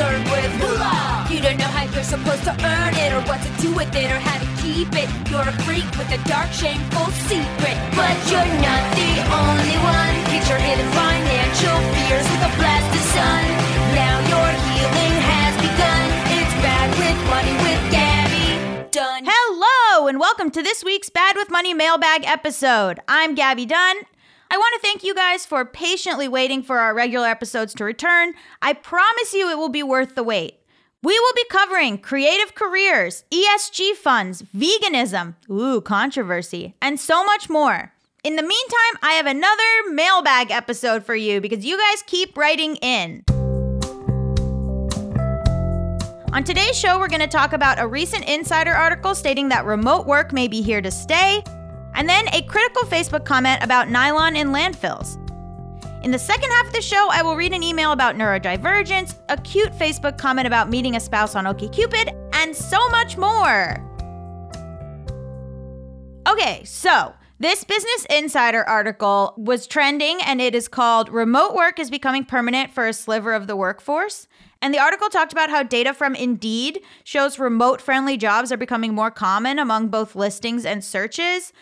concerned with moolah. You don't know how you're supposed to earn it, or what to do with it, or how to keep it. You're a freak with a dark, shameful secret. But you're not the only one. Your hidden financial fears with a blast of sun. Now your healing has begun. It's bad with money with Gabby Dunn. Hello, and welcome to this week's Bad with Money mailbag episode. I'm Gabby Dunn. I want to thank you guys for patiently waiting for our regular episodes to return. I promise you it will be worth the wait. We will be covering creative careers, ESG funds, veganism, ooh, controversy, and so much more. In the meantime, I have another mailbag episode for you because you guys keep writing in. On today's show, we're going to talk about a recent insider article stating that remote work may be here to stay, and then a critical Facebook comment about nylon in landfills. In the second half of the show, I will read an email about neurodivergence, a cute Facebook comment about meeting a spouse on OkCupid, and so much more. Okay, so this Business Insider article was trending and it is called Remote Work is Becoming Permanent for a Sliver of the Workforce. And the article talked about how data from Indeed shows remote friendly jobs are becoming more common among both listings and searches.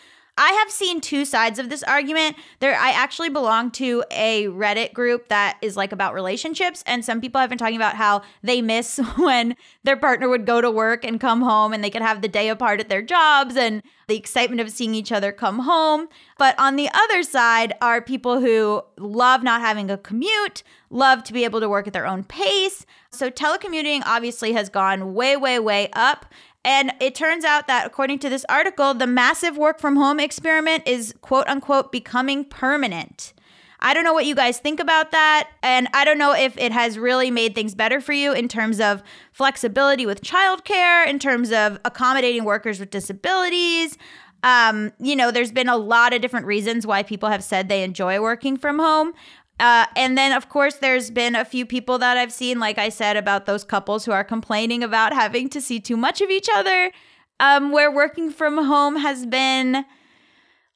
I have seen two sides of this argument. There I actually belong to a Reddit group that is like about relationships and some people have been talking about how they miss when their partner would go to work and come home and they could have the day apart at their jobs and the excitement of seeing each other come home. But on the other side are people who love not having a commute, love to be able to work at their own pace. So telecommuting obviously has gone way way way up and it turns out that, according to this article, the massive work from home experiment is quote unquote becoming permanent. I don't know what you guys think about that. And I don't know if it has really made things better for you in terms of flexibility with childcare, in terms of accommodating workers with disabilities. Um, you know, there's been a lot of different reasons why people have said they enjoy working from home. Uh, and then, of course, there's been a few people that I've seen, like I said, about those couples who are complaining about having to see too much of each other, um, where working from home has been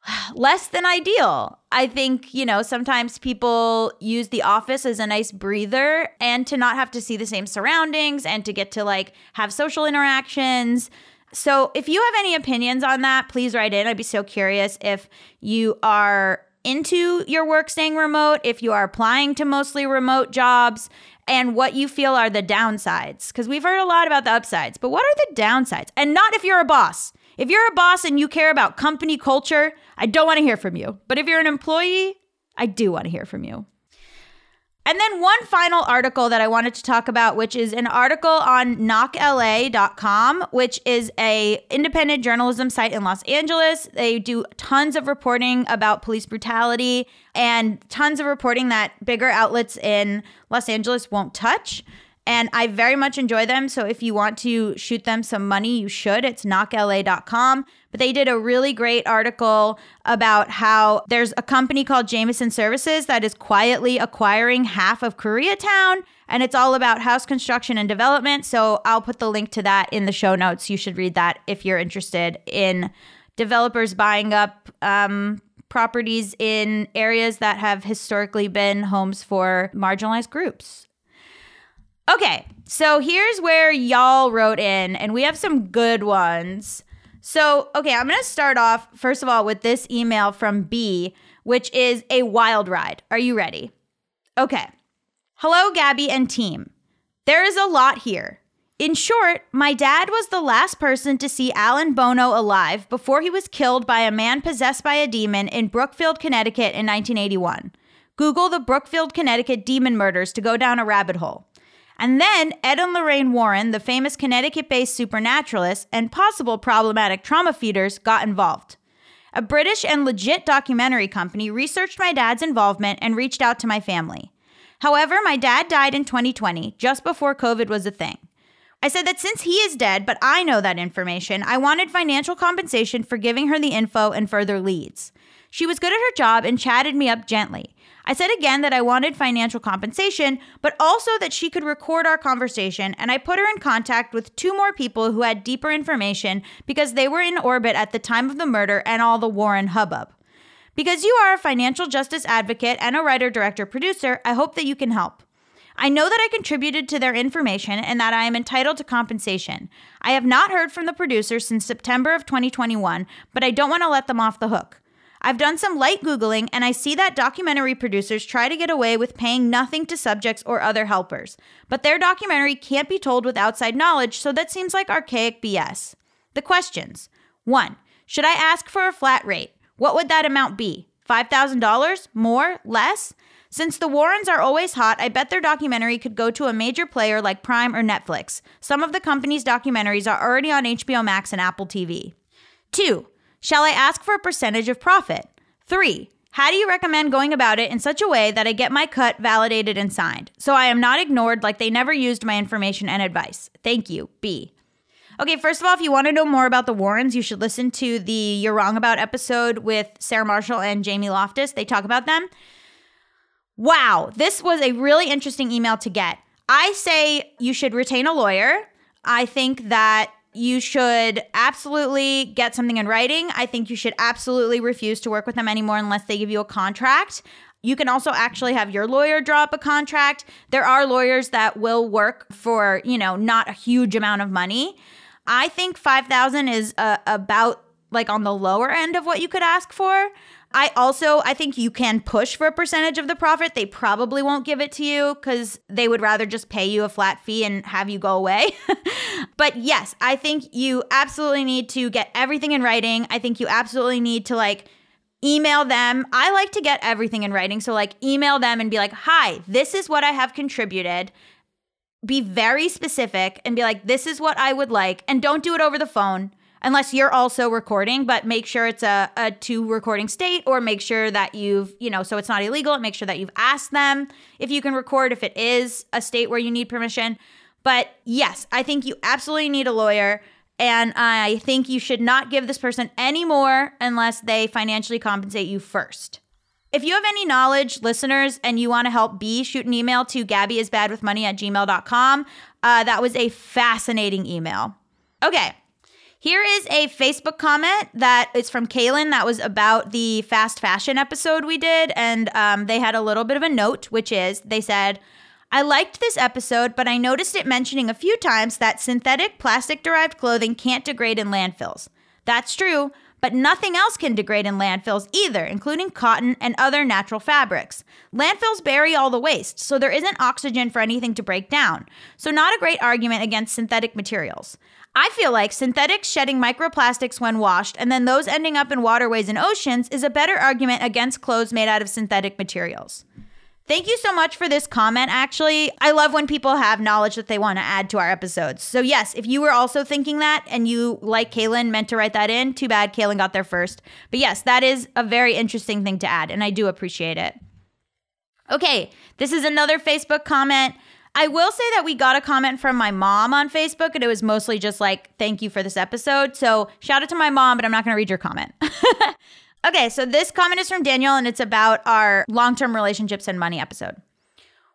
less than ideal. I think, you know, sometimes people use the office as a nice breather and to not have to see the same surroundings and to get to like have social interactions. So, if you have any opinions on that, please write in. I'd be so curious if you are into your work staying remote, if you are applying to mostly remote jobs, and what you feel are the downsides. Because we've heard a lot about the upsides, but what are the downsides? And not if you're a boss. If you're a boss and you care about company culture, I don't want to hear from you. But if you're an employee, I do want to hear from you. And then one final article that I wanted to talk about, which is an article on knockla.com, which is a independent journalism site in Los Angeles. They do tons of reporting about police brutality and tons of reporting that bigger outlets in Los Angeles won't touch and I very much enjoy them. So if you want to shoot them some money, you should. It's knockla.com. But they did a really great article about how there's a company called Jamison Services that is quietly acquiring half of Koreatown. And it's all about house construction and development. So I'll put the link to that in the show notes. You should read that if you're interested in developers buying up um, properties in areas that have historically been homes for marginalized groups. Okay, so here's where y'all wrote in, and we have some good ones. So, okay, I'm gonna start off, first of all, with this email from B, which is a wild ride. Are you ready? Okay. Hello, Gabby and team. There is a lot here. In short, my dad was the last person to see Alan Bono alive before he was killed by a man possessed by a demon in Brookfield, Connecticut in 1981. Google the Brookfield, Connecticut demon murders to go down a rabbit hole. And then Ed and Lorraine Warren, the famous Connecticut based supernaturalists and possible problematic trauma feeders, got involved. A British and legit documentary company researched my dad's involvement and reached out to my family. However, my dad died in 2020, just before COVID was a thing. I said that since he is dead, but I know that information, I wanted financial compensation for giving her the info and further leads. She was good at her job and chatted me up gently. I said again that I wanted financial compensation, but also that she could record our conversation, and I put her in contact with two more people who had deeper information because they were in orbit at the time of the murder and all the Warren hubbub. Because you are a financial justice advocate and a writer, director, producer, I hope that you can help. I know that I contributed to their information and that I am entitled to compensation. I have not heard from the producers since September of 2021, but I don't want to let them off the hook. I've done some light Googling and I see that documentary producers try to get away with paying nothing to subjects or other helpers. But their documentary can't be told with outside knowledge, so that seems like archaic BS. The questions 1. Should I ask for a flat rate? What would that amount be? $5,000? More? Less? Since the Warrens are always hot, I bet their documentary could go to a major player like Prime or Netflix. Some of the company's documentaries are already on HBO Max and Apple TV. 2. Shall I ask for a percentage of profit? Three, how do you recommend going about it in such a way that I get my cut validated and signed? So I am not ignored like they never used my information and advice. Thank you. B. Okay, first of all, if you want to know more about the Warrens, you should listen to the You're Wrong About episode with Sarah Marshall and Jamie Loftus. They talk about them. Wow, this was a really interesting email to get. I say you should retain a lawyer. I think that you should absolutely get something in writing. I think you should absolutely refuse to work with them anymore unless they give you a contract. You can also actually have your lawyer draw up a contract. There are lawyers that will work for, you know, not a huge amount of money. I think 5000 is uh, about like on the lower end of what you could ask for. I also I think you can push for a percentage of the profit. They probably won't give it to you cuz they would rather just pay you a flat fee and have you go away. but yes, I think you absolutely need to get everything in writing. I think you absolutely need to like email them. I like to get everything in writing. So like email them and be like, "Hi, this is what I have contributed." Be very specific and be like, "This is what I would like." And don't do it over the phone unless you're also recording, but make sure it's a, a two recording state or make sure that you've, you know, so it's not illegal. Make sure that you've asked them if you can record if it is a state where you need permission. But yes, I think you absolutely need a lawyer. And I think you should not give this person any more unless they financially compensate you first. If you have any knowledge, listeners, and you want to help B, shoot an email to gabbyisbadwithmoney at gmail.com. Uh, that was a fascinating email. Okay, here is a Facebook comment that is from Kaylin that was about the fast fashion episode we did. And um, they had a little bit of a note, which is they said, I liked this episode, but I noticed it mentioning a few times that synthetic plastic derived clothing can't degrade in landfills. That's true, but nothing else can degrade in landfills either, including cotton and other natural fabrics. Landfills bury all the waste, so there isn't oxygen for anything to break down. So, not a great argument against synthetic materials. I feel like synthetics shedding microplastics when washed and then those ending up in waterways and oceans is a better argument against clothes made out of synthetic materials. Thank you so much for this comment, actually. I love when people have knowledge that they want to add to our episodes. So, yes, if you were also thinking that and you, like Kaylin, meant to write that in, too bad Kaylin got there first. But yes, that is a very interesting thing to add, and I do appreciate it. Okay, this is another Facebook comment. I will say that we got a comment from my mom on Facebook, and it was mostly just like, thank you for this episode. So shout out to my mom, but I'm not going to read your comment. okay, so this comment is from Daniel, and it's about our long term relationships and money episode.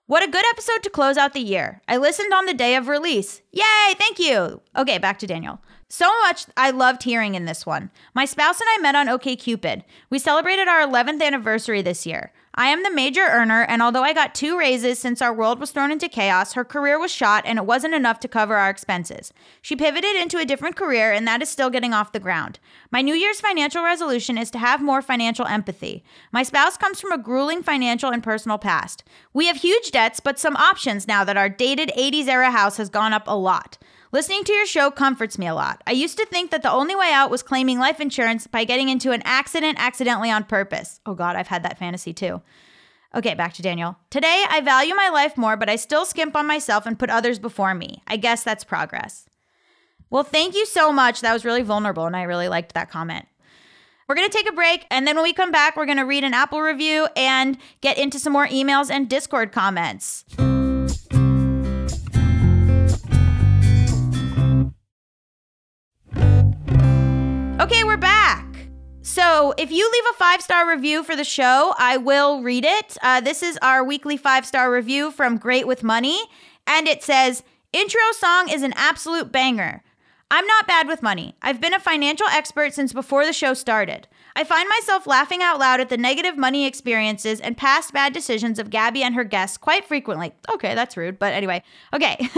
What a good episode to close out the year. I listened on the day of release. Yay, thank you. Okay, back to Daniel. So much I loved hearing in this one. My spouse and I met on OKCupid. We celebrated our 11th anniversary this year. I am the major earner, and although I got two raises since our world was thrown into chaos, her career was shot and it wasn't enough to cover our expenses. She pivoted into a different career, and that is still getting off the ground. My New Year's financial resolution is to have more financial empathy. My spouse comes from a grueling financial and personal past. We have huge debts, but some options now that our dated 80s era house has gone up a lot. Listening to your show comforts me a lot. I used to think that the only way out was claiming life insurance by getting into an accident accidentally on purpose. Oh God, I've had that fantasy too. Okay, back to Daniel. Today, I value my life more, but I still skimp on myself and put others before me. I guess that's progress. Well, thank you so much. That was really vulnerable, and I really liked that comment. We're going to take a break, and then when we come back, we're going to read an Apple review and get into some more emails and Discord comments. Okay, we're back. So, if you leave a five star review for the show, I will read it. Uh, this is our weekly five star review from Great with Money, and it says Intro song is an absolute banger. I'm not bad with money. I've been a financial expert since before the show started. I find myself laughing out loud at the negative money experiences and past bad decisions of Gabby and her guests quite frequently. Okay, that's rude, but anyway. Okay.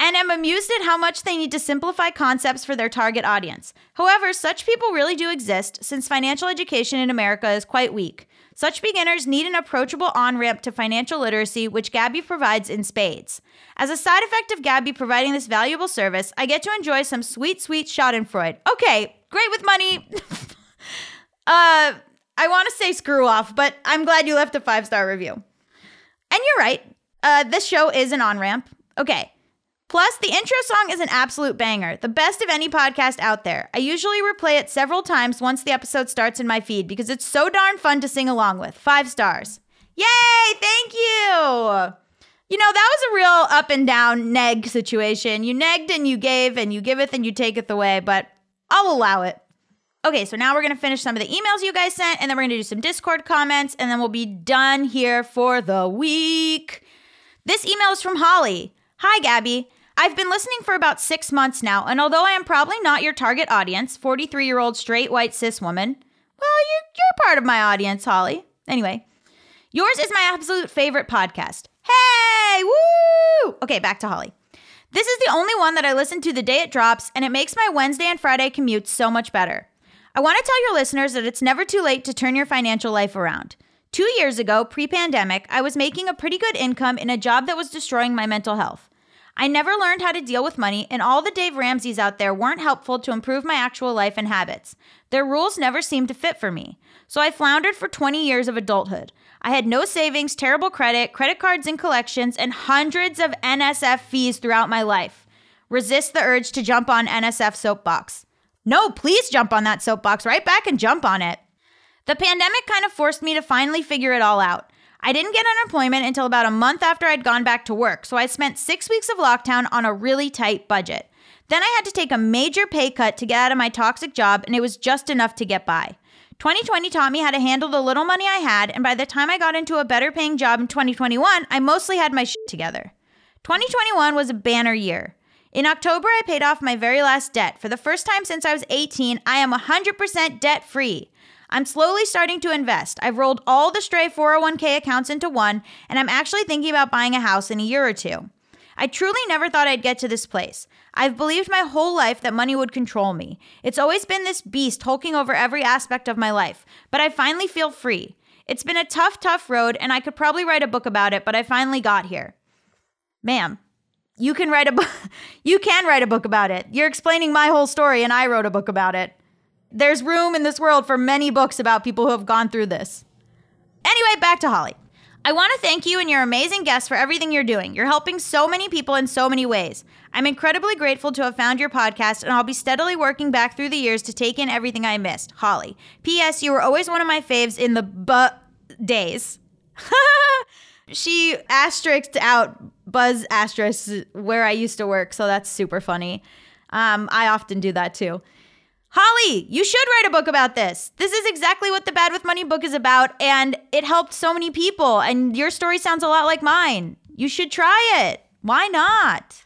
And am amused at how much they need to simplify concepts for their target audience. However, such people really do exist since financial education in America is quite weak. Such beginners need an approachable on ramp to financial literacy, which Gabby provides in spades. As a side effect of Gabby providing this valuable service, I get to enjoy some sweet, sweet Schadenfreude. Okay, great with money. uh, I want to say screw off, but I'm glad you left a five star review. And you're right. Uh, this show is an on ramp. Okay. Plus, the intro song is an absolute banger, the best of any podcast out there. I usually replay it several times once the episode starts in my feed because it's so darn fun to sing along with. Five stars. Yay! Thank you! You know, that was a real up and down neg situation. You negged and you gave, and you giveth and you taketh away, but I'll allow it. Okay, so now we're gonna finish some of the emails you guys sent, and then we're gonna do some Discord comments, and then we'll be done here for the week. This email is from Holly. Hi, Gabby. I've been listening for about six months now, and although I am probably not your target audience, 43 year old straight white cis woman, well, you're, you're part of my audience, Holly. Anyway, yours is my absolute favorite podcast. Hey, woo! Okay, back to Holly. This is the only one that I listen to the day it drops, and it makes my Wednesday and Friday commutes so much better. I want to tell your listeners that it's never too late to turn your financial life around. Two years ago, pre pandemic, I was making a pretty good income in a job that was destroying my mental health. I never learned how to deal with money, and all the Dave Ramseys out there weren't helpful to improve my actual life and habits. Their rules never seemed to fit for me. So I floundered for 20 years of adulthood. I had no savings, terrible credit, credit cards and collections, and hundreds of NSF fees throughout my life. Resist the urge to jump on NSF soapbox. No, please jump on that soapbox right back and jump on it. The pandemic kind of forced me to finally figure it all out. I didn't get unemployment until about a month after I'd gone back to work, so I spent six weeks of lockdown on a really tight budget. Then I had to take a major pay cut to get out of my toxic job, and it was just enough to get by. 2020 taught me how to handle the little money I had, and by the time I got into a better paying job in 2021, I mostly had my shit together. 2021 was a banner year. In October, I paid off my very last debt. For the first time since I was 18, I am 100% debt free. I'm slowly starting to invest. I've rolled all the stray 401k accounts into one, and I'm actually thinking about buying a house in a year or two. I truly never thought I'd get to this place. I've believed my whole life that money would control me. It's always been this beast hulking over every aspect of my life, but I finally feel free. It's been a tough, tough road, and I could probably write a book about it, but I finally got here. Ma'am, you can write a book. you can write a book about it. You're explaining my whole story, and I wrote a book about it. There's room in this world for many books about people who have gone through this. Anyway, back to Holly. I want to thank you and your amazing guests for everything you're doing. You're helping so many people in so many ways. I'm incredibly grateful to have found your podcast, and I'll be steadily working back through the years to take in everything I missed. Holly. P.S. You were always one of my faves in the but days. she asterisked out Buzz asterisk where I used to work, so that's super funny. Um, I often do that too. Holly, you should write a book about this. This is exactly what the Bad with Money book is about, and it helped so many people. And your story sounds a lot like mine. You should try it. Why not?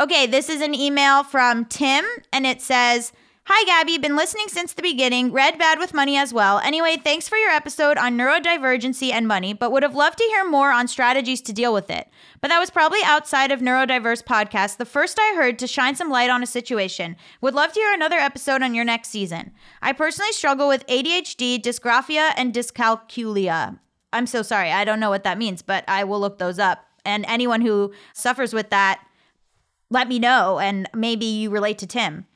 Okay, this is an email from Tim, and it says, Hi, Gabby. Been listening since the beginning. Read Bad with Money as well. Anyway, thanks for your episode on neurodivergency and money, but would have loved to hear more on strategies to deal with it. But that was probably outside of Neurodiverse Podcast, the first I heard to shine some light on a situation. Would love to hear another episode on your next season. I personally struggle with ADHD, dysgraphia, and dyscalculia. I'm so sorry. I don't know what that means, but I will look those up. And anyone who suffers with that, let me know, and maybe you relate to Tim.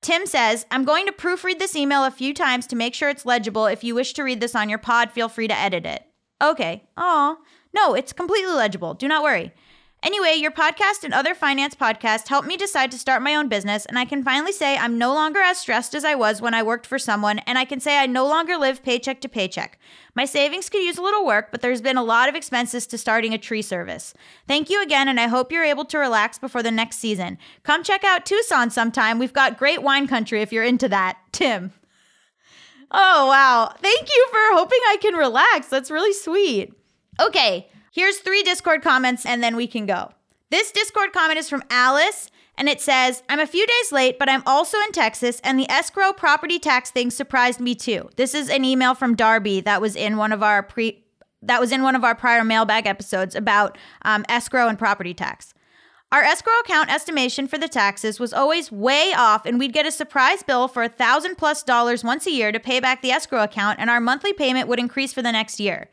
Tim says, I'm going to proofread this email a few times to make sure it's legible. If you wish to read this on your pod, feel free to edit it. Okay. Aw. No, it's completely legible. Do not worry. Anyway, your podcast and other finance podcasts helped me decide to start my own business, and I can finally say I'm no longer as stressed as I was when I worked for someone, and I can say I no longer live paycheck to paycheck. My savings could use a little work, but there's been a lot of expenses to starting a tree service. Thank you again, and I hope you're able to relax before the next season. Come check out Tucson sometime. We've got great wine country if you're into that. Tim. Oh, wow. Thank you for hoping I can relax. That's really sweet. Okay. Here's three Discord comments and then we can go. This Discord comment is from Alice And it says, I'm a few days late, but I'm also in Texas, and the escrow property tax thing surprised me too. This is an email from Darby that was in one of our pre that was in one of our prior mailbag episodes about um, escrow and property tax. Our escrow account estimation for the taxes was always way off, and we'd get a surprise bill for a thousand plus dollars once a year to pay back the escrow account, and our monthly payment would increase for the next year.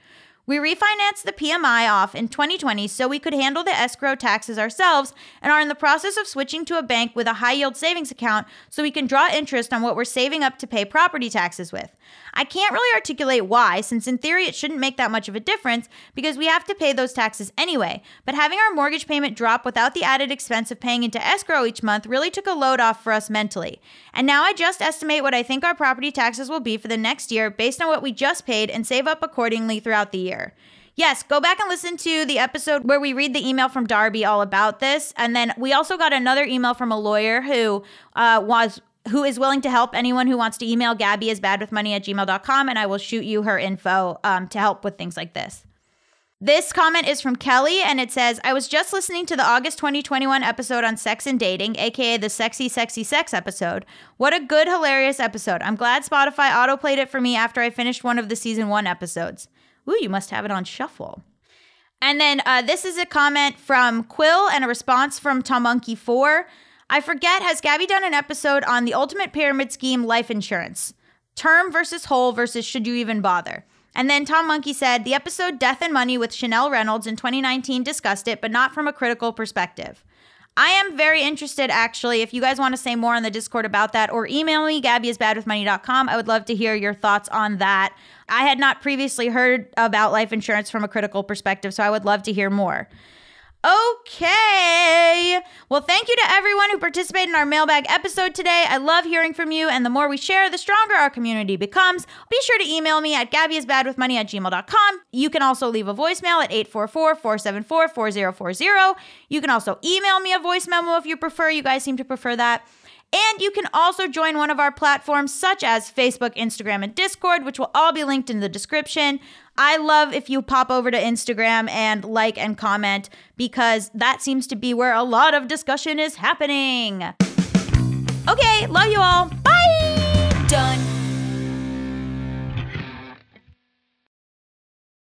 We refinanced the PMI off in 2020 so we could handle the escrow taxes ourselves and are in the process of switching to a bank with a high yield savings account so we can draw interest on what we're saving up to pay property taxes with. I can't really articulate why, since in theory it shouldn't make that much of a difference because we have to pay those taxes anyway. But having our mortgage payment drop without the added expense of paying into escrow each month really took a load off for us mentally. And now I just estimate what I think our property taxes will be for the next year based on what we just paid and save up accordingly throughout the year. Yes, go back and listen to the episode where we read the email from Darby all about this. And then we also got another email from a lawyer who uh, was who is willing to help anyone who wants to email Gabby is bad with money at gmail.com and I will shoot you her info um, to help with things like this. This comment is from Kelly and it says, I was just listening to the August 2021 episode on sex and dating, aka the sexy, sexy sex episode. What a good, hilarious episode. I'm glad Spotify autoplayed it for me after I finished one of the season one episodes. Ooh, you must have it on shuffle. And then uh, this is a comment from Quill and a response from Tom Monkey 4. I forget, has Gabby done an episode on the ultimate pyramid scheme life insurance? Term versus whole versus should you even bother? And then Tom Monkey said the episode Death and Money with Chanel Reynolds in 2019 discussed it, but not from a critical perspective. I am very interested, actually. If you guys want to say more on the Discord about that, or email me, gabbyisbadwithmoney.com. I would love to hear your thoughts on that. I had not previously heard about life insurance from a critical perspective, so I would love to hear more. Okay. Well, thank you to everyone who participated in our mailbag episode today. I love hearing from you, and the more we share, the stronger our community becomes. Be sure to email me at gabbyisbadwithmoney at gmail.com. You can also leave a voicemail at 844-474-4040. You can also email me a voice memo if you prefer. You guys seem to prefer that. And you can also join one of our platforms, such as Facebook, Instagram, and Discord, which will all be linked in the description. I love if you pop over to Instagram and like and comment because that seems to be where a lot of discussion is happening. Okay, love you all. Bye. Done.